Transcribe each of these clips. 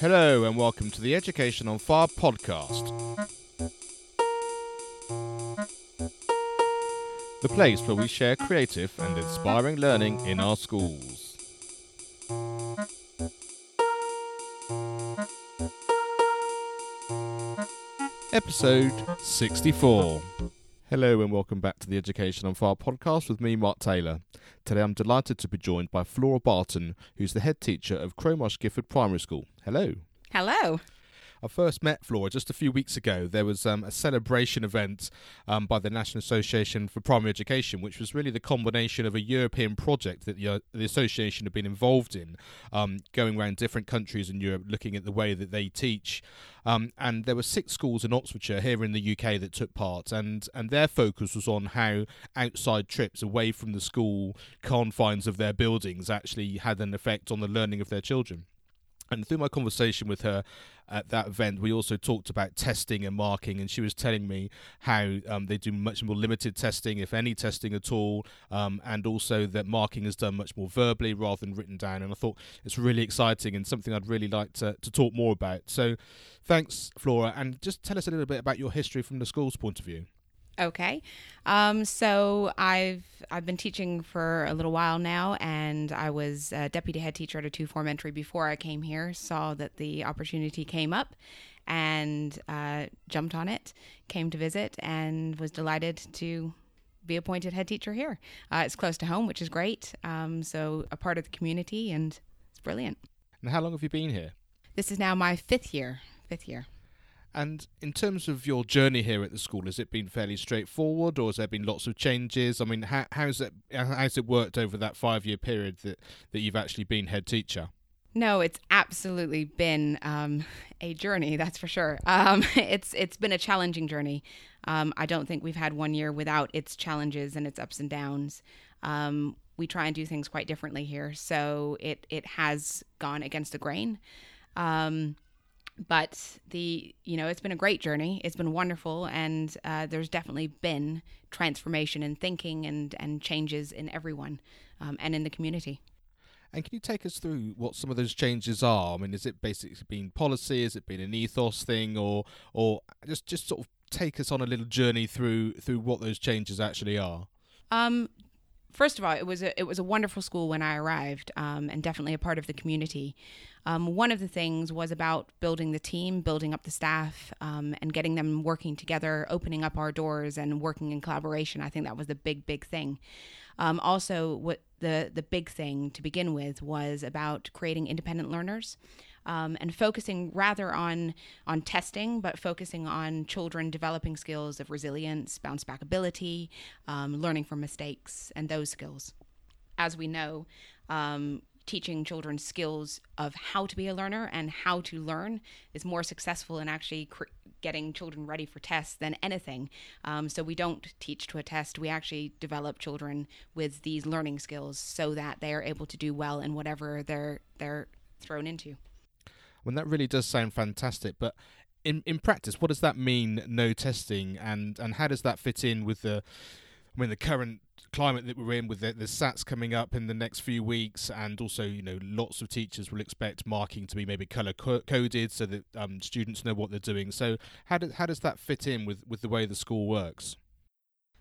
Hello, and welcome to the Education on Fire podcast. The place where we share creative and inspiring learning in our schools. Episode 64. Hello and welcome back to the Education on Fire podcast with me, Mark Taylor. Today I'm delighted to be joined by Flora Barton, who's the head teacher of Crowmarsh Gifford Primary School. Hello. Hello. I first met Flora just a few weeks ago. There was um, a celebration event um, by the National Association for Primary Education, which was really the combination of a European project that the, uh, the association had been involved in, um, going around different countries in Europe, looking at the way that they teach. Um, and there were six schools in Oxfordshire here in the UK that took part, and and their focus was on how outside trips away from the school confines of their buildings actually had an effect on the learning of their children. And through my conversation with her at that event, we also talked about testing and marking, and she was telling me how um, they do much more limited testing, if any testing at all, um, and also that marking is done much more verbally rather than written down. And I thought it's really exciting and something I'd really like to, to talk more about. So thanks, Flora, and just tell us a little bit about your history from the school's point of view. Okay. Um, so I've I've been teaching for a little while now, and I was deputy head teacher at a two form entry before I came here. Saw that the opportunity came up, and uh, jumped on it. Came to visit, and was delighted to be appointed head teacher here. Uh, it's close to home, which is great. Um, so a part of the community, and it's brilliant. And how long have you been here? This is now my fifth year. Fifth year. And in terms of your journey here at the school, has it been fairly straightforward, or has there been lots of changes? I mean, how, how's it how's it worked over that five year period that, that you've actually been head teacher? No, it's absolutely been um, a journey. That's for sure. Um, it's it's been a challenging journey. Um, I don't think we've had one year without its challenges and its ups and downs. Um, we try and do things quite differently here, so it it has gone against the grain. Um, but the you know it's been a great journey. It's been wonderful and uh, there's definitely been transformation in thinking and and changes in everyone um, and in the community. And can you take us through what some of those changes are? I mean is it basically been policy? Has it been an ethos thing? Or or just just sort of take us on a little journey through through what those changes actually are. Um first of all, it was a it was a wonderful school when I arrived, um, and definitely a part of the community. Um, one of the things was about building the team, building up the staff, um, and getting them working together, opening up our doors, and working in collaboration. I think that was the big big thing. Um, also, what the the big thing to begin with was about creating independent learners um, and focusing rather on on testing, but focusing on children developing skills of resilience, bounce back ability, um, learning from mistakes, and those skills. As we know, um, teaching children skills of how to be a learner and how to learn is more successful in actually cr- getting children ready for tests than anything. Um, so we don't teach to a test. We actually develop children with these learning skills so that they are able to do well in whatever they're they're thrown into. Well, that really does sound fantastic, but in in practice, what does that mean? No testing, and and how does that fit in with the, I mean, the current climate that we're in with the, the SATs coming up in the next few weeks, and also you know lots of teachers will expect marking to be maybe color co- coded so that um, students know what they're doing. So how does how does that fit in with with the way the school works?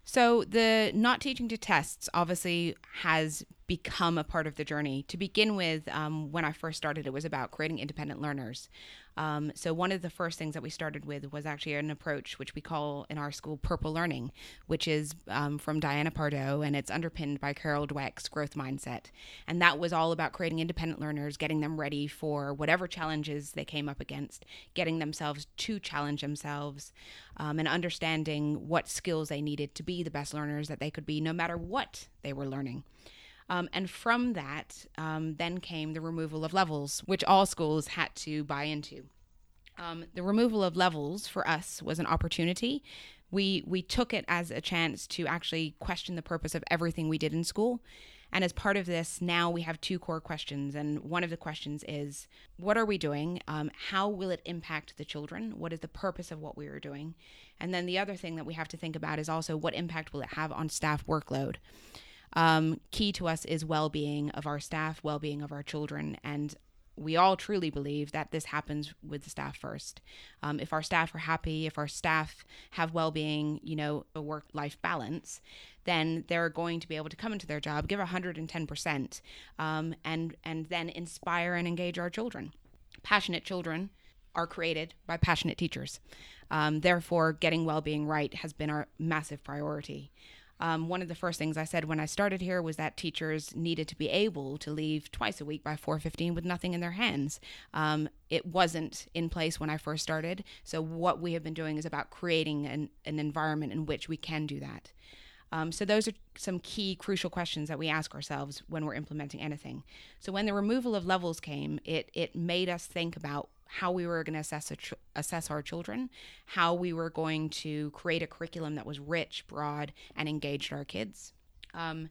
So the not teaching to tests obviously has become a part of the journey. To begin with, um, when I first started, it was about creating independent learners. Um, so one of the first things that we started with was actually an approach which we call in our school purple learning, which is um, from Diana Pardoe and it's underpinned by Carol Dweck's growth mindset. And that was all about creating independent learners, getting them ready for whatever challenges they came up against, getting themselves to challenge themselves, um, and understanding what skills they needed to be the best learners that they could be, no matter what they were learning. Um, and from that, um, then came the removal of levels, which all schools had to buy into. Um, the removal of levels for us was an opportunity. We we took it as a chance to actually question the purpose of everything we did in school. And as part of this, now we have two core questions. And one of the questions is what are we doing? Um, how will it impact the children? What is the purpose of what we are doing? And then the other thing that we have to think about is also what impact will it have on staff workload? Um, key to us is well being of our staff, well being of our children. And we all truly believe that this happens with the staff first. Um, if our staff are happy, if our staff have well being, you know, a work life balance, then they're going to be able to come into their job, give 110%, um, and, and then inspire and engage our children. Passionate children are created by passionate teachers. Um, therefore, getting well being right has been our massive priority. Um, one of the first things I said when I started here was that teachers needed to be able to leave twice a week by 4:15 with nothing in their hands. Um, it wasn't in place when I first started, so what we have been doing is about creating an, an environment in which we can do that. Um, so those are some key crucial questions that we ask ourselves when we're implementing anything. So when the removal of levels came, it it made us think about how we were going to assess assess our children, how we were going to create a curriculum that was rich, broad, and engaged our kids. Um,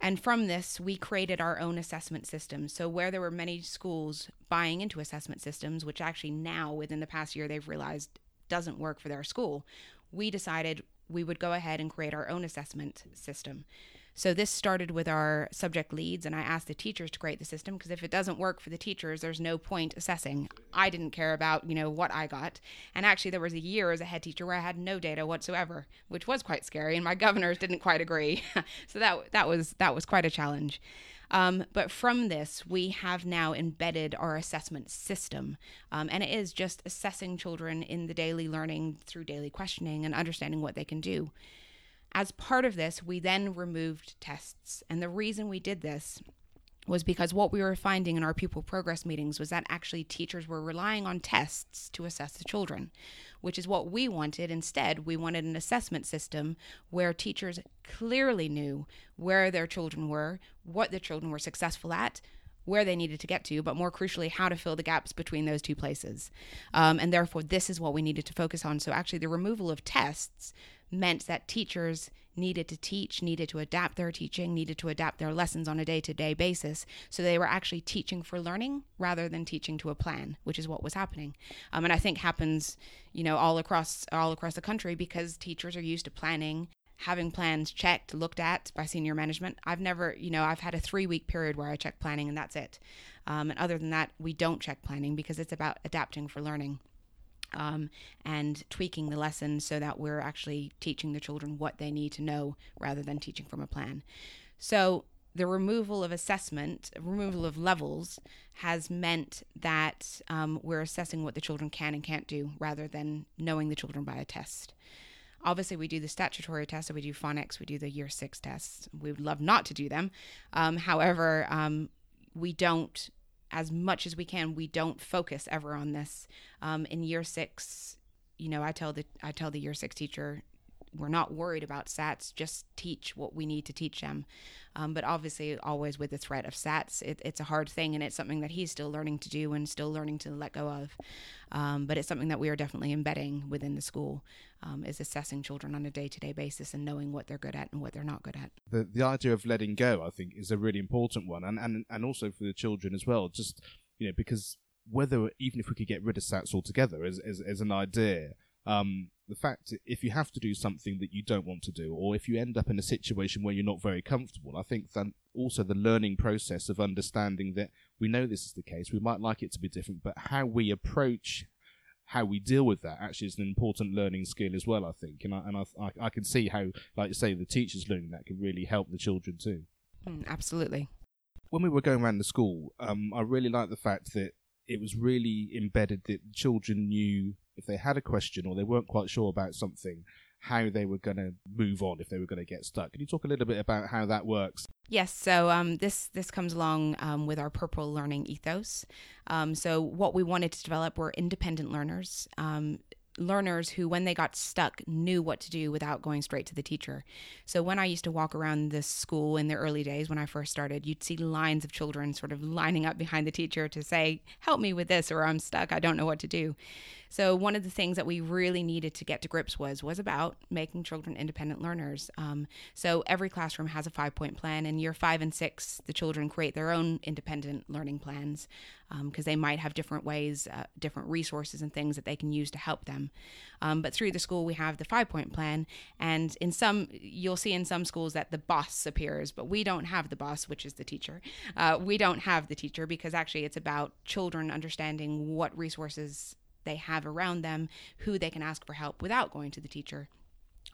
and from this, we created our own assessment system. So, where there were many schools buying into assessment systems, which actually now, within the past year, they've realized doesn't work for their school, we decided we would go ahead and create our own assessment system. So this started with our subject leads, and I asked the teachers to create the system because if it doesn't work for the teachers, there's no point assessing. I didn't care about you know what I got, and actually there was a year as a head teacher where I had no data whatsoever, which was quite scary, and my governors didn't quite agree. so that that was that was quite a challenge. Um, but from this, we have now embedded our assessment system. Um, and it is just assessing children in the daily learning through daily questioning and understanding what they can do. As part of this, we then removed tests. And the reason we did this was because what we were finding in our pupil progress meetings was that actually teachers were relying on tests to assess the children, which is what we wanted. Instead, we wanted an assessment system where teachers clearly knew where their children were, what the children were successful at, where they needed to get to, but more crucially, how to fill the gaps between those two places. Um, and therefore, this is what we needed to focus on. So, actually, the removal of tests meant that teachers needed to teach, needed to adapt their teaching, needed to adapt their lessons on a day to day basis. So they were actually teaching for learning rather than teaching to a plan, which is what was happening. Um, and I think happens, you know, all across all across the country because teachers are used to planning. Having plans checked, looked at by senior management. I've never, you know, I've had a three week period where I check planning and that's it. Um, and other than that, we don't check planning because it's about adapting for learning um, and tweaking the lesson so that we're actually teaching the children what they need to know rather than teaching from a plan. So the removal of assessment, removal of levels, has meant that um, we're assessing what the children can and can't do rather than knowing the children by a test. Obviously, we do the statutory tests, so we do phonics, we do the year six tests. We would love not to do them. Um, however, um, we don't as much as we can, we don't focus ever on this. Um, in year six, you know, I tell the I tell the year six teacher, we're not worried about SATs. Just teach what we need to teach them. Um, but obviously, always with the threat of SATs, it, it's a hard thing, and it's something that he's still learning to do and still learning to let go of. Um, but it's something that we are definitely embedding within the school, um, is assessing children on a day-to-day basis and knowing what they're good at and what they're not good at. The the idea of letting go, I think, is a really important one, and and and also for the children as well. Just you know, because whether even if we could get rid of SATs altogether as as, as an idea. Um, the fact if you have to do something that you don't want to do, or if you end up in a situation where you're not very comfortable, I think that also the learning process of understanding that we know this is the case, we might like it to be different, but how we approach how we deal with that actually is an important learning skill as well. I think, and I and I, I, can see how, like you say, the teachers learning that can really help the children too. Mm, absolutely. When we were going around the school, um, I really liked the fact that it was really embedded that children knew if they had a question or they weren't quite sure about something, how they were going to move on if they were going to get stuck. Can you talk a little bit about how that works? Yes. So um, this this comes along um, with our Purple Learning ethos. Um, so what we wanted to develop were independent learners. Um, learners who, when they got stuck, knew what to do without going straight to the teacher. So, when I used to walk around this school in the early days when I first started, you'd see lines of children sort of lining up behind the teacher to say, Help me with this, or I'm stuck, I don't know what to do. So one of the things that we really needed to get to grips was was about making children independent learners. Um, so every classroom has a five point plan. In year five and six, the children create their own independent learning plans because um, they might have different ways, uh, different resources and things that they can use to help them. Um, but through the school, we have the five point plan. And in some, you'll see in some schools that the boss appears, but we don't have the boss, which is the teacher. Uh, we don't have the teacher because actually it's about children understanding what resources they have around them, who they can ask for help without going to the teacher.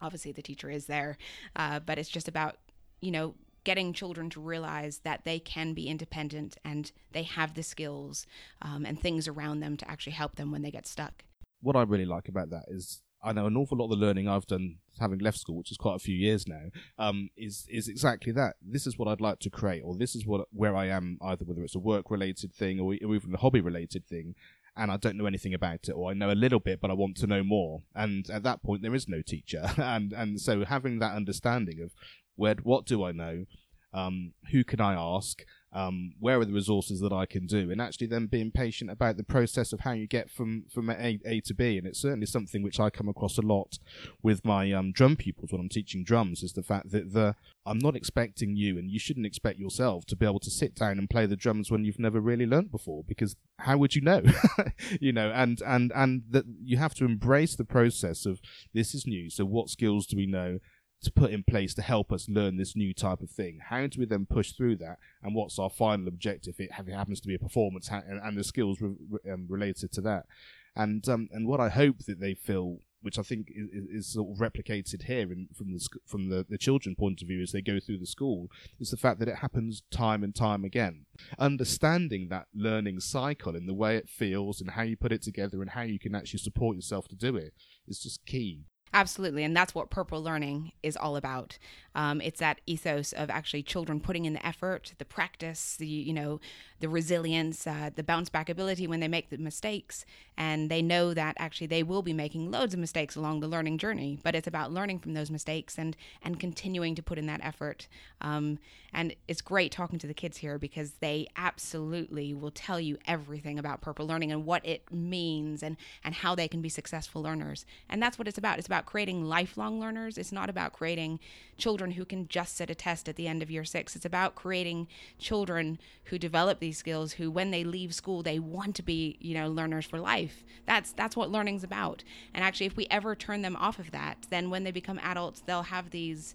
Obviously, the teacher is there, uh, but it's just about, you know, getting children to realize that they can be independent and they have the skills um, and things around them to actually help them when they get stuck what I really like about that is I know an awful lot of the learning I've done having left school, which is quite a few years now, um, is is exactly that. This is what I'd like to create, or this is what where I am, either whether it's a work related thing or, or even a hobby related thing, and I don't know anything about it, or I know a little bit, but I want to know more. And at that point, there is no teacher, and and so having that understanding of where what do I know, um, who can I ask, um, where are the resources that I can do, and actually then being patient about the process of how you get from from A, a to B. And it's certainly something which I come across a lot with my um, drum pupils when I'm teaching drums is the fact that the I'm not expecting you, and you shouldn't expect yourself to be able to sit down and play the drums when you've never really learnt before, because how would you know? you know, and and and that you have to embrace the process of this is new. So what skills do we know? To put in place to help us learn this new type of thing. How do we then push through that? And what's our final objective? It, it happens to be a performance and, and the skills re, um, related to that. And um, and what I hope that they feel, which I think is, is sort of replicated here in, from the from the, the children point of view as they go through the school, is the fact that it happens time and time again. Understanding that learning cycle and the way it feels and how you put it together and how you can actually support yourself to do it is just key. Absolutely. And that's what Purple Learning is all about. Um, it's that ethos of actually children putting in the effort, the practice, the, you know, the resilience, uh, the bounce back ability when they make the mistakes. And they know that actually they will be making loads of mistakes along the learning journey, but it's about learning from those mistakes and, and continuing to put in that effort. Um, and it's great talking to the kids here because they absolutely will tell you everything about purple learning and what it means and, and how they can be successful learners. And that's what it's about. It's about creating lifelong learners. It's not about creating children who can just sit a test at the end of year six. It's about creating children who develop these skills, who when they leave school, they want to be, you know, learners for life. That's that's what learning's about. And actually if we ever turn them off of that, then when they become adults, they'll have these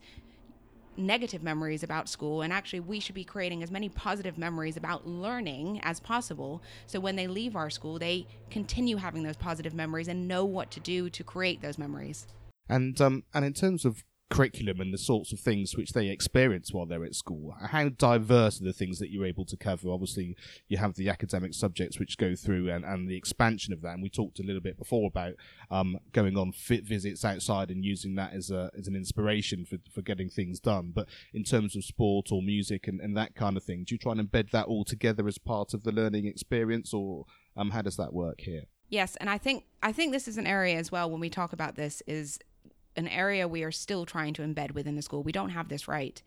negative memories about school and actually we should be creating as many positive memories about learning as possible. So when they leave our school they continue having those positive memories and know what to do to create those memories. And um, and in terms of curriculum and the sorts of things which they experience while they're at school, how diverse are the things that you're able to cover? Obviously, you have the academic subjects which go through and, and the expansion of that. And we talked a little bit before about um, going on fit visits outside and using that as a as an inspiration for, for getting things done. But in terms of sport or music and, and that kind of thing, do you try and embed that all together as part of the learning experience, or um, how does that work here? Yes, and I think I think this is an area as well when we talk about this is an area we are still trying to embed within the school. We don't have this right.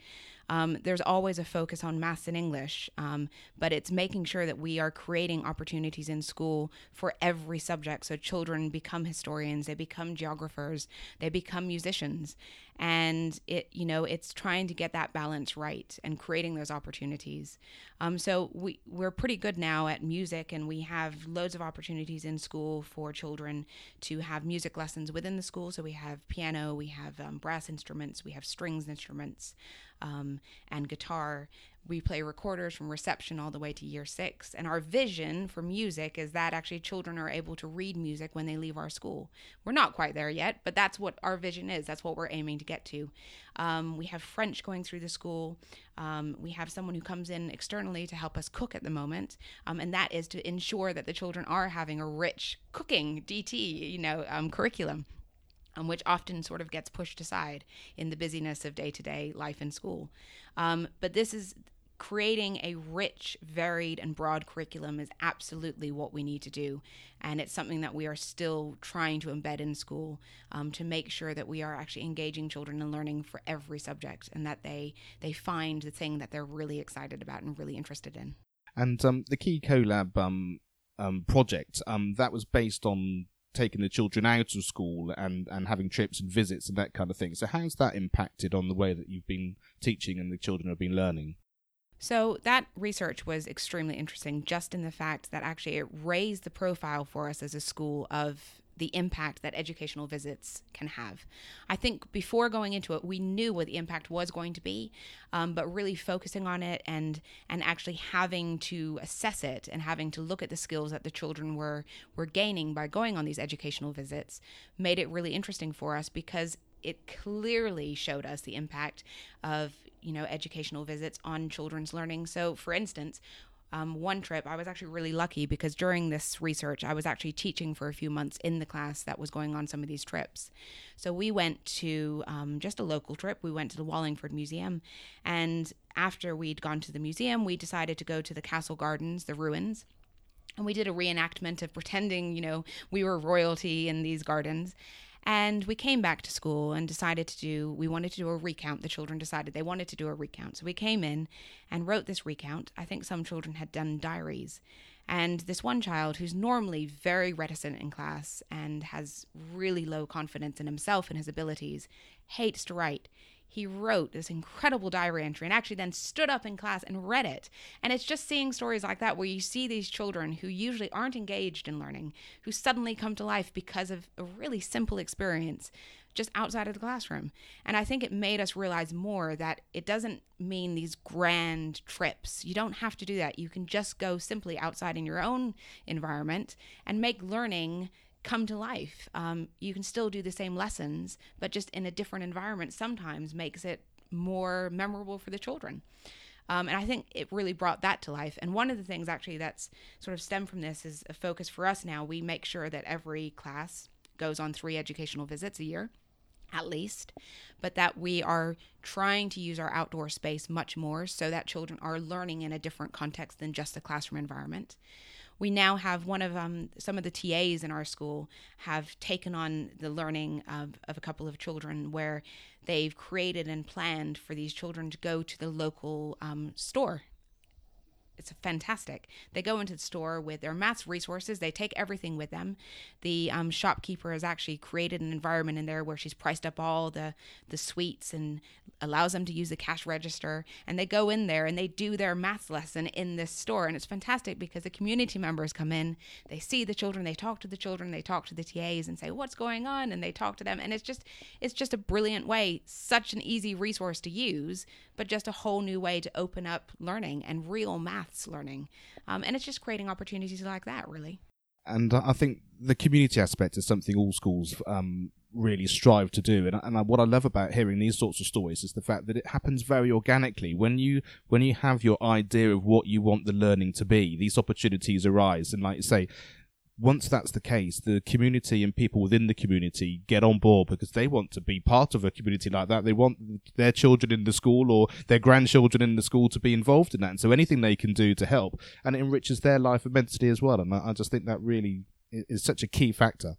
Um, there's always a focus on maths and English, um, but it's making sure that we are creating opportunities in school for every subject. So children become historians, they become geographers, they become musicians. And it you know it's trying to get that balance right and creating those opportunities. Um, so we we're pretty good now at music and we have loads of opportunities in school for children to have music lessons within the school. So we have piano we have um, brass instruments we have strings instruments um, and guitar we play recorders from reception all the way to year six. And our vision for music is that actually children are able to read music when they leave our school. We're not quite there yet, but that's what our vision is. That's what we're aiming to get to. Um, we have French going through the school. Um, we have someone who comes in externally to help us cook at the moment, um, and that is to ensure that the children are having a rich cooking DT, you know, um, curriculum. Um, which often sort of gets pushed aside in the busyness of day to day life in school. Um, but this is creating a rich, varied, and broad curriculum is absolutely what we need to do. And it's something that we are still trying to embed in school um, to make sure that we are actually engaging children in learning for every subject and that they, they find the thing that they're really excited about and really interested in. And um, the Key CoLab um, um, project, um, that was based on taking the children out of school and, and having trips and visits and that kind of thing. So how's that impacted on the way that you've been teaching and the children have been learning? So that research was extremely interesting, just in the fact that actually it raised the profile for us as a school of the impact that educational visits can have. I think before going into it, we knew what the impact was going to be, um, but really focusing on it and and actually having to assess it and having to look at the skills that the children were were gaining by going on these educational visits made it really interesting for us because it clearly showed us the impact of you know educational visits on children's learning. So, for instance, um, one trip, I was actually really lucky because during this research, I was actually teaching for a few months in the class that was going on some of these trips. So we went to um, just a local trip. We went to the Wallingford Museum. And after we'd gone to the museum, we decided to go to the castle gardens, the ruins. And we did a reenactment of pretending, you know, we were royalty in these gardens. And we came back to school and decided to do, we wanted to do a recount. The children decided they wanted to do a recount. So we came in and wrote this recount. I think some children had done diaries. And this one child, who's normally very reticent in class and has really low confidence in himself and his abilities, hates to write he wrote this incredible diary entry and actually then stood up in class and read it. And it's just seeing stories like that where you see these children who usually aren't engaged in learning, who suddenly come to life because of a really simple experience just outside of the classroom. And I think it made us realize more that it doesn't mean these grand trips. You don't have to do that. You can just go simply outside in your own environment and make learning come to life. Um, you can still do the same lessons, but just in a different environment sometimes makes it more memorable for the children. Um, and I think it really brought that to life. And one of the things actually that's sort of stemmed from this is a focus for us now. We make sure that every class goes on three educational visits a year at least, but that we are trying to use our outdoor space much more so that children are learning in a different context than just the classroom environment we now have one of um, some of the TAs in our school have taken on the learning of, of a couple of children where they've created and planned for these children to go to the local um, store it's fantastic. They go into the store with their maths resources. They take everything with them. The um, shopkeeper has actually created an environment in there where she's priced up all the the sweets and allows them to use the cash register. And they go in there and they do their math lesson in this store. And it's fantastic because the community members come in, they see the children, they talk to the children, they talk to the TAs and say what's going on, and they talk to them. And it's just it's just a brilliant way, such an easy resource to use, but just a whole new way to open up learning and real maths learning. Um, and it's just creating opportunities like that, really. And I think the community aspect is something all schools um, really strive to do. And, and what I love about hearing these sorts of stories is the fact that it happens very organically. When you when you have your idea of what you want the learning to be, these opportunities arise. And like you say, once that's the case, the community and people within the community get on board because they want to be part of a community like that. They want their children in the school or their grandchildren in the school to be involved in that. And so anything they can do to help and it enriches their life immensely as well. And I just think that really is such a key factor.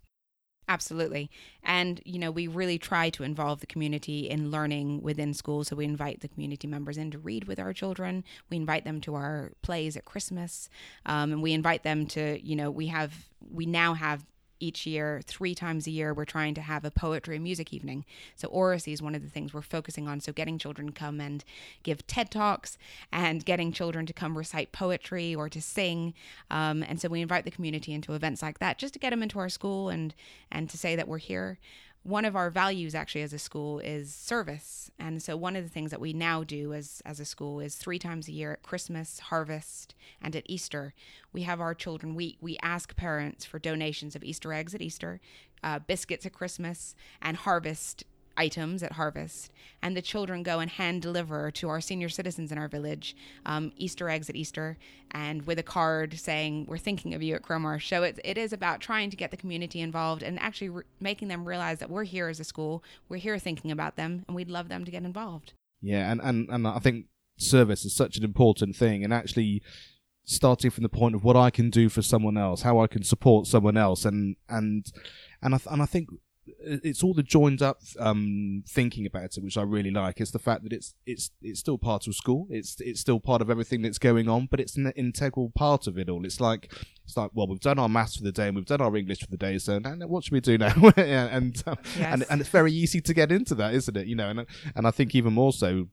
Absolutely. And, you know, we really try to involve the community in learning within school. So we invite the community members in to read with our children. We invite them to our plays at Christmas. Um, and we invite them to, you know, we have, we now have each year, three times a year, we're trying to have a poetry and music evening. So oracy is one of the things we're focusing on. So getting children to come and give TED talks and getting children to come recite poetry or to sing. Um, and so we invite the community into events like that just to get them into our school and and to say that we're here one of our values actually as a school is service. And so one of the things that we now do as as a school is three times a year at Christmas, harvest, and at Easter, we have our children we we ask parents for donations of Easter eggs at Easter, uh, biscuits at Christmas, and harvest items at harvest, and the children go and hand deliver to our senior citizens in our village um, Easter eggs at Easter, and with a card saying "We're thinking of you at Crowmarsh." So it, it is about trying to get the community involved and actually re- making them realize that we're here as a school, we're here thinking about them, and we'd love them to get involved. Yeah, and and, and I think service is such an important thing, and actually starting from the point of what I can do for someone else, how I can support someone else, and and and I th- and I think it's all the joined up um, thinking about it, which I really like. It's the fact that it's it's it's still part of school. It's it's still part of everything that's going on, but it's an integral part of it all. It's like it's like well, we've done our maths for the day and we've done our English for the day, so now, what should we do now? and um, yes. and and it's very easy to get into that, isn't it? You know, and and I think even more so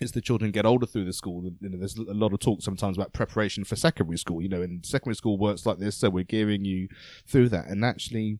as the children get older through the school, you know, there's a lot of talk sometimes about preparation for secondary school. You know, and secondary school works like this, so we're gearing you through that. And actually,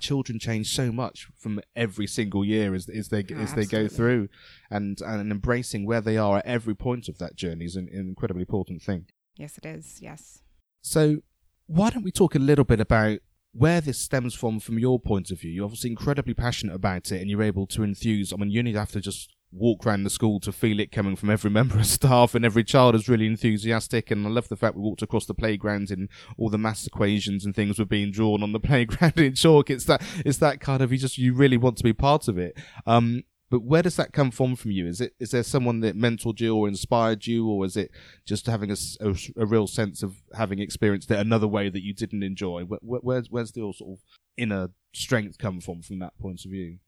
children change so much from every single year as, as they Oh, as they go through, and and embracing where they are at every point of that journey is an, an incredibly important thing. Yes, it is. Yes. So, why don't we talk a little bit about where this stems from from your point of view? You're obviously incredibly passionate about it, and you're able to enthuse. I mean, you only have to just walk around the school to feel it coming from every member of staff, and every child is really enthusiastic. And I love the fact we walked across the playground and all the maths equations and things were being drawn on the playground in chalk. It's that it's that kind of you just you really want to be part of it. Um, but where does that come from from you? Is it is there someone that mentored you or inspired you, or is it just having a a real sense of having experienced it another way that you didn't enjoy? Where, where's where's the sort of inner strength come from from that point of view?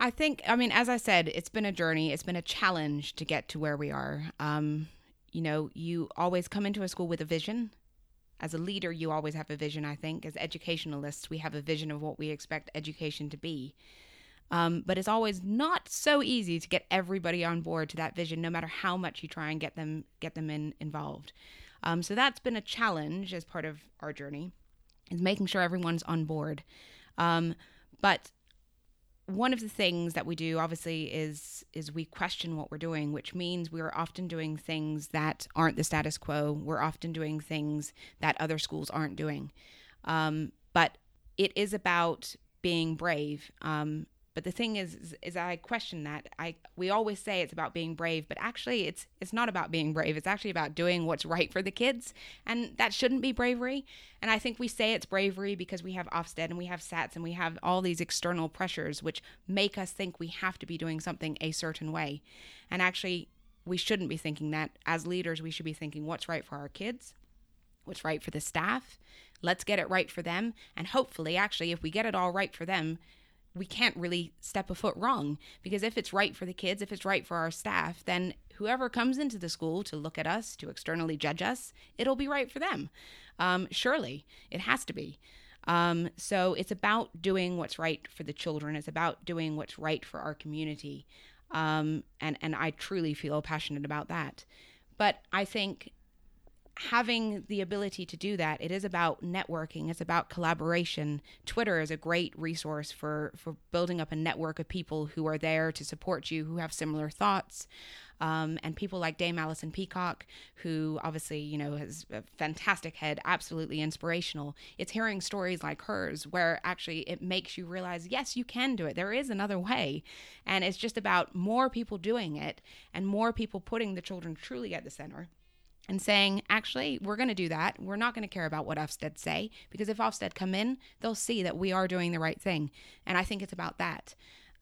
I think, I mean, as I said, it's been a journey. It's been a challenge to get to where we are. Um, you know, you always come into a school with a vision. As a leader, you always have a vision, I think. As educationalists, we have a vision of what we expect education to be. Um, but it's always not so easy to get everybody on board to that vision, no matter how much you try and get them get them in, involved. Um, so that's been a challenge as part of our journey, is making sure everyone's on board. Um, but one of the things that we do obviously is is we question what we're doing which means we're often doing things that aren't the status quo. We're often doing things that other schools aren't doing. Um, but it is about being brave. Um, but the thing is, is is i question that. I we always say it's about being brave but actually it's it's not about being brave. It's actually about doing what's right for the kids and that shouldn't be bravery. And i think we say it's bravery because we have ofsted and we have sats and we have all these external pressures which make us think we have to be doing something a certain way. And actually we shouldn't be thinking that. As leaders we should be thinking what's right for our kids what's right for the staff. Let's get it right for them. And hopefully, actually, if we get it all right for them, we can't really step a foot wrong. Because if it's right for the kids, if it's right for our staff, then whoever comes into the school to look at us, to externally judge us, it'll be right for them. Um, surely, it has to be. Um, so it's about doing what's right for the children. It's about doing what's right for our community. Um, and, and I truly feel passionate about that. But I think having the ability to do that it is about networking it's about collaboration twitter is a great resource for for building up a network of people who are there to support you who have similar thoughts um, and people like Dame Alison Peacock, who obviously, you know, has a fantastic head, absolutely inspirational. It's hearing stories like hers where actually it makes you realize, yes, you can do it. There is another way. And it's just about more people doing it and more people putting the children truly at the center and saying, actually, we're going to do that. We're not going to care about what Ofsted say because if Ofsted come in, they'll see that we are doing the right thing. And I think it's about that.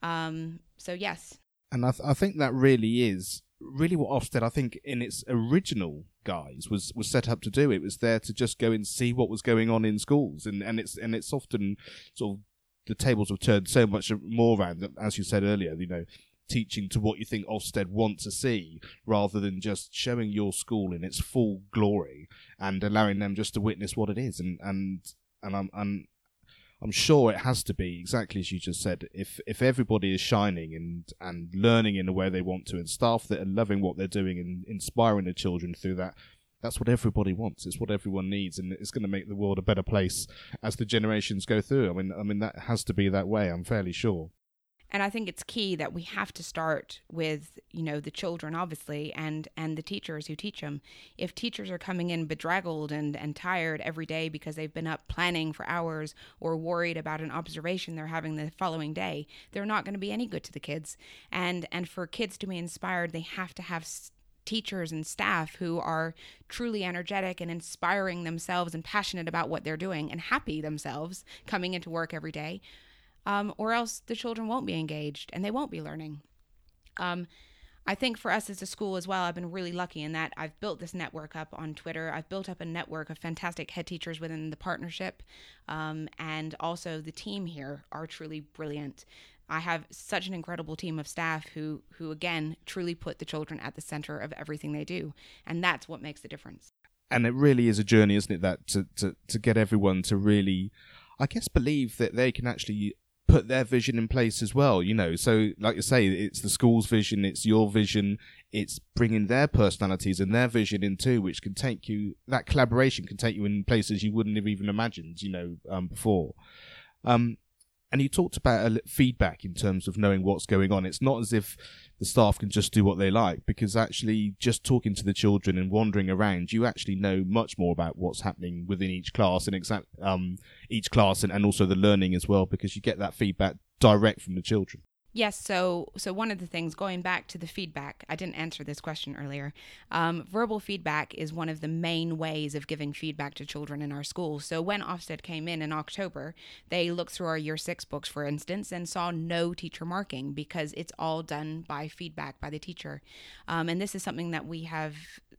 Um, so, yes. And I, th- I think that really is really what Ofsted, I think, in its original guise, was was set up to do. It was there to just go and see what was going on in schools, and and it's and it's often sort of the tables have turned so much more around, as you said earlier. You know, teaching to what you think Ofsted want to see, rather than just showing your school in its full glory and allowing them just to witness what it is. And and and I'm and I'm sure it has to be exactly as you just said. If if everybody is shining and and learning in the way they want to, and staff that are loving what they're doing and inspiring the children through that, that's what everybody wants. It's what everyone needs, and it's going to make the world a better place as the generations go through. I mean, I mean that has to be that way. I'm fairly sure. And i think it's key that we have to start with you know the children obviously and and the teachers who teach them if teachers are coming in bedraggled and and tired every day because they've been up planning for hours or worried about an observation they're having the following day they're not going to be any good to the kids. And and for kids to be inspired they have to have s- teachers and staff who are truly energetic and inspiring themselves and passionate about what they're doing and happy themselves coming into work every day um, or else the children won't be engaged and they won't be learning. Um, I think for us as a school as well, I've been really lucky in that I've built this network up on Twitter. I've built up a network of fantastic head teachers within the partnership. Um, and also, the team here are truly brilliant. I have such an incredible team of staff who, who again, truly put the children at the center of everything they do. And that's what makes the difference. and it really is a journey, isn't it? That to, to, to get everyone to really, I guess, believe that they can actually put their vision in place as well. You know, so like you say, it's the school's vision, it's your vision, it's bringing their personalities and their vision in too, which can take you. That collaboration can take you in places you wouldn't have even imagined. You know, um, before. Um, and you talked about a feedback in terms of knowing what's going on. It's not as if the staff can just do what they like because actually just talking to the children and wandering around, you actually know much more about what's happening within each class and exact um, each class and, and also the learning as well because you get that feedback direct from the children. Yes, so so one of the things going back to the feedback, I didn't answer this question earlier. Um, verbal feedback is one of the main ways of giving feedback to children in our schools. So when Ofsted came in in October, they looked through our Year Six books, for instance, and saw no teacher marking because it's all done by feedback by the teacher. Um, and this is something that we have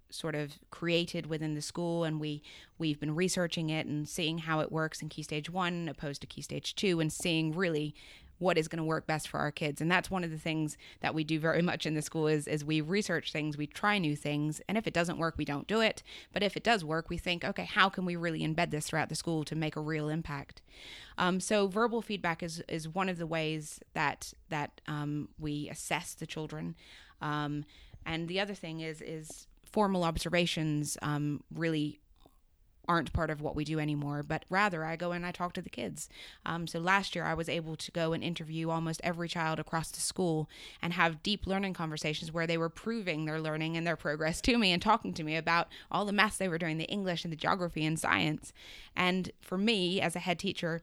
sort of created within the school and we we've been researching it and seeing how it works in key stage 1 opposed to key stage 2 and seeing really what is going to work best for our kids. And that's one of the things that we do very much in the school is is we research things we try new things and if it doesn't work we don't do it. But if it does work we think okay how can we really embed this throughout the school to make a real impact? Um, so verbal feedback is is one of the ways that that um, we assess the children. Um, and the other thing is is formal observations um, really aren't part of what we do anymore, but rather I go and I talk to the kids. Um, so last year I was able to go and interview almost every child across the school and have deep learning conversations where they were proving their learning and their progress to me and talking to me about all the maths they were doing, the English and the geography and science. And for me as a head teacher,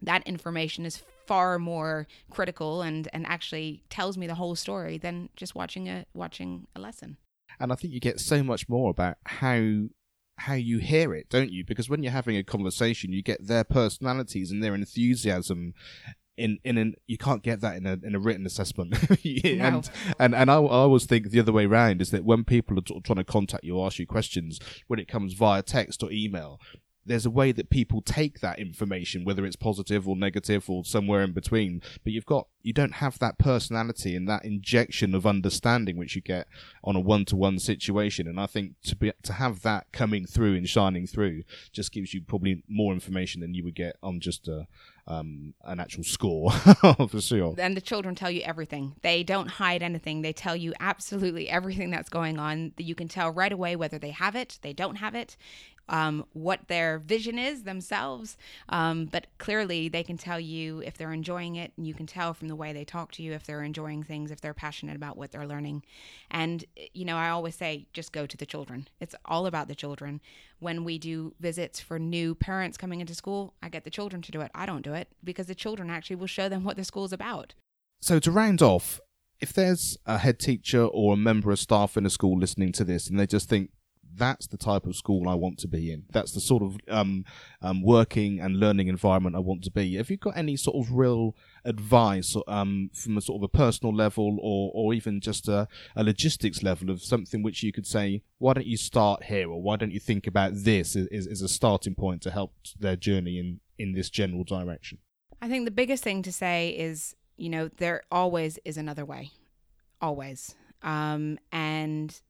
that information is far more critical and, and actually tells me the whole story than just watching a watching a lesson. And I think you get so much more about how how you hear it, don't you? Because when you're having a conversation, you get their personalities and their enthusiasm. In in an you can't get that in a in a written assessment, no. and and and I, I always think the other way around is that when people are trying to contact you, or ask you questions, when it comes via text or email, there's a way that people take that information, whether it's positive or negative or somewhere in between. But you've got you don't have that personality and that injection of understanding which you get on a one-to-one situation. And I think to be to have that coming through and shining through just gives you probably more information than you would get on just a um, an actual score for sure. And the children tell you everything. They don't hide anything. They tell you absolutely everything that's going on. You can tell right away whether they have it, they don't have it um, what their vision is themselves. Um, but clearly, they can tell you if they're enjoying it, and you can tell from the way they talk to you if they're enjoying things, if they're passionate about what they're learning. And, you know, I always say just go to the children. It's all about the children. When we do visits for new parents coming into school, I get the children to do it. I don't do it because the children actually will show them what the school's about. So, to round off, if there's a head teacher or a member of staff in a school listening to this and they just think that's the type of school I want to be in. That's the sort of um, um, working and learning environment I want to be. Have you got any sort of real advice um, from a sort of a personal level or, or even just a, a, logistics level of something which you could say, why don't you start here or why don't you think about this as, as a starting point to help their journey in, in this general direction? I think the biggest thing to say is, you know, there always is another way. Always. Um, and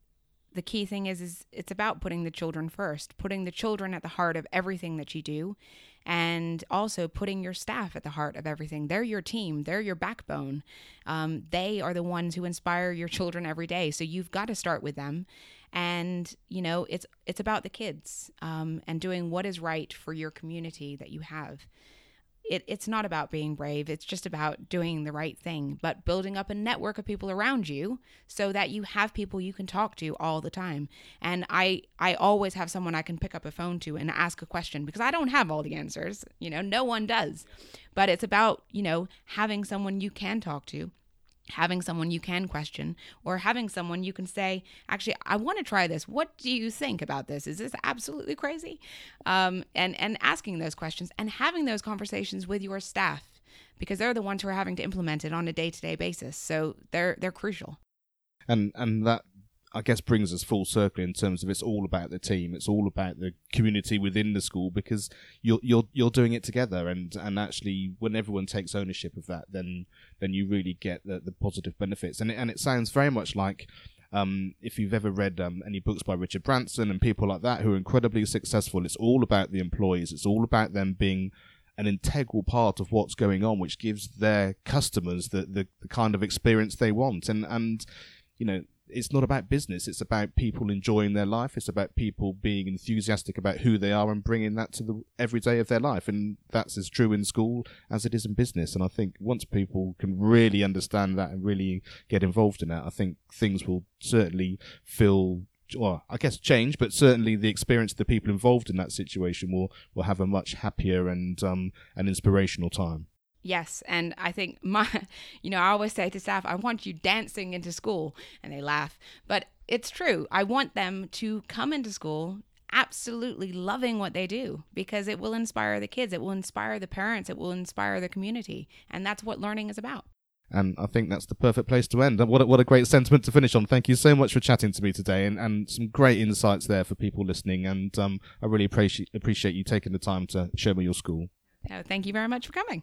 the key thing is is it's about putting the children first, putting the children at the heart of everything that you do and also putting your staff at the heart of everything. They're your team, they're your backbone. Um, they are the ones who inspire your children every day. So you've got to start with them. And you know it's it's about the kids um, and doing what is right for your community that you have it, it's not about being brave. It's just about doing the right thing, but building up a network of people around you so that you have people you can talk to all the time. And I, I always have someone I can pick up a phone to and ask a question because I don't have all the answers. You know, no one does. But it's about, you know, having someone you can talk to having someone you can question or having someone you can say actually i want to try this. What do you think about this? Is this absolutely crazy? Um, and and asking those questions and having those conversations with your staff because they're the ones who are having to implement it on a day-to-day basis. So they're they're crucial. And and that I guess brings us full circle in terms of it's all about the team. It's all about the community within the school because you're you're you're doing it together and and actually when everyone takes ownership of that, then then you really get the, the positive benefits. And it, and it sounds very much like um, if you've ever read um, any books by Richard Branson and people like that who are incredibly successful, it's all about the employees. It's all about them being an integral part of what's going on, which gives their customers the, the, the kind of experience they want. And and you know it's not about business. It's about people enjoying their life. It's about people being enthusiastic about who they are and bringing that to the everyday of their life. And that's as true in school as it is in business. And I think once people can really understand that and really get involved in that, I think things will certainly feel well, I guess change, but certainly the experience of the people involved in that situation will will have a much happier and um an inspirational time. Yes, and I think my, you know, I always say to staff, I want you dancing into school, and they laugh. But it's true. I want them to come into school absolutely loving what they do because it will inspire the kids, it will inspire the parents, it will inspire the community, and that's what learning is about. And I think that's the perfect place to end. And what a, what a great sentiment to finish on. Thank you so much for chatting to me today, and, and some great insights there for people listening. And um, I really appreciate appreciate you taking the time to show me your school. Oh, thank you very much for coming.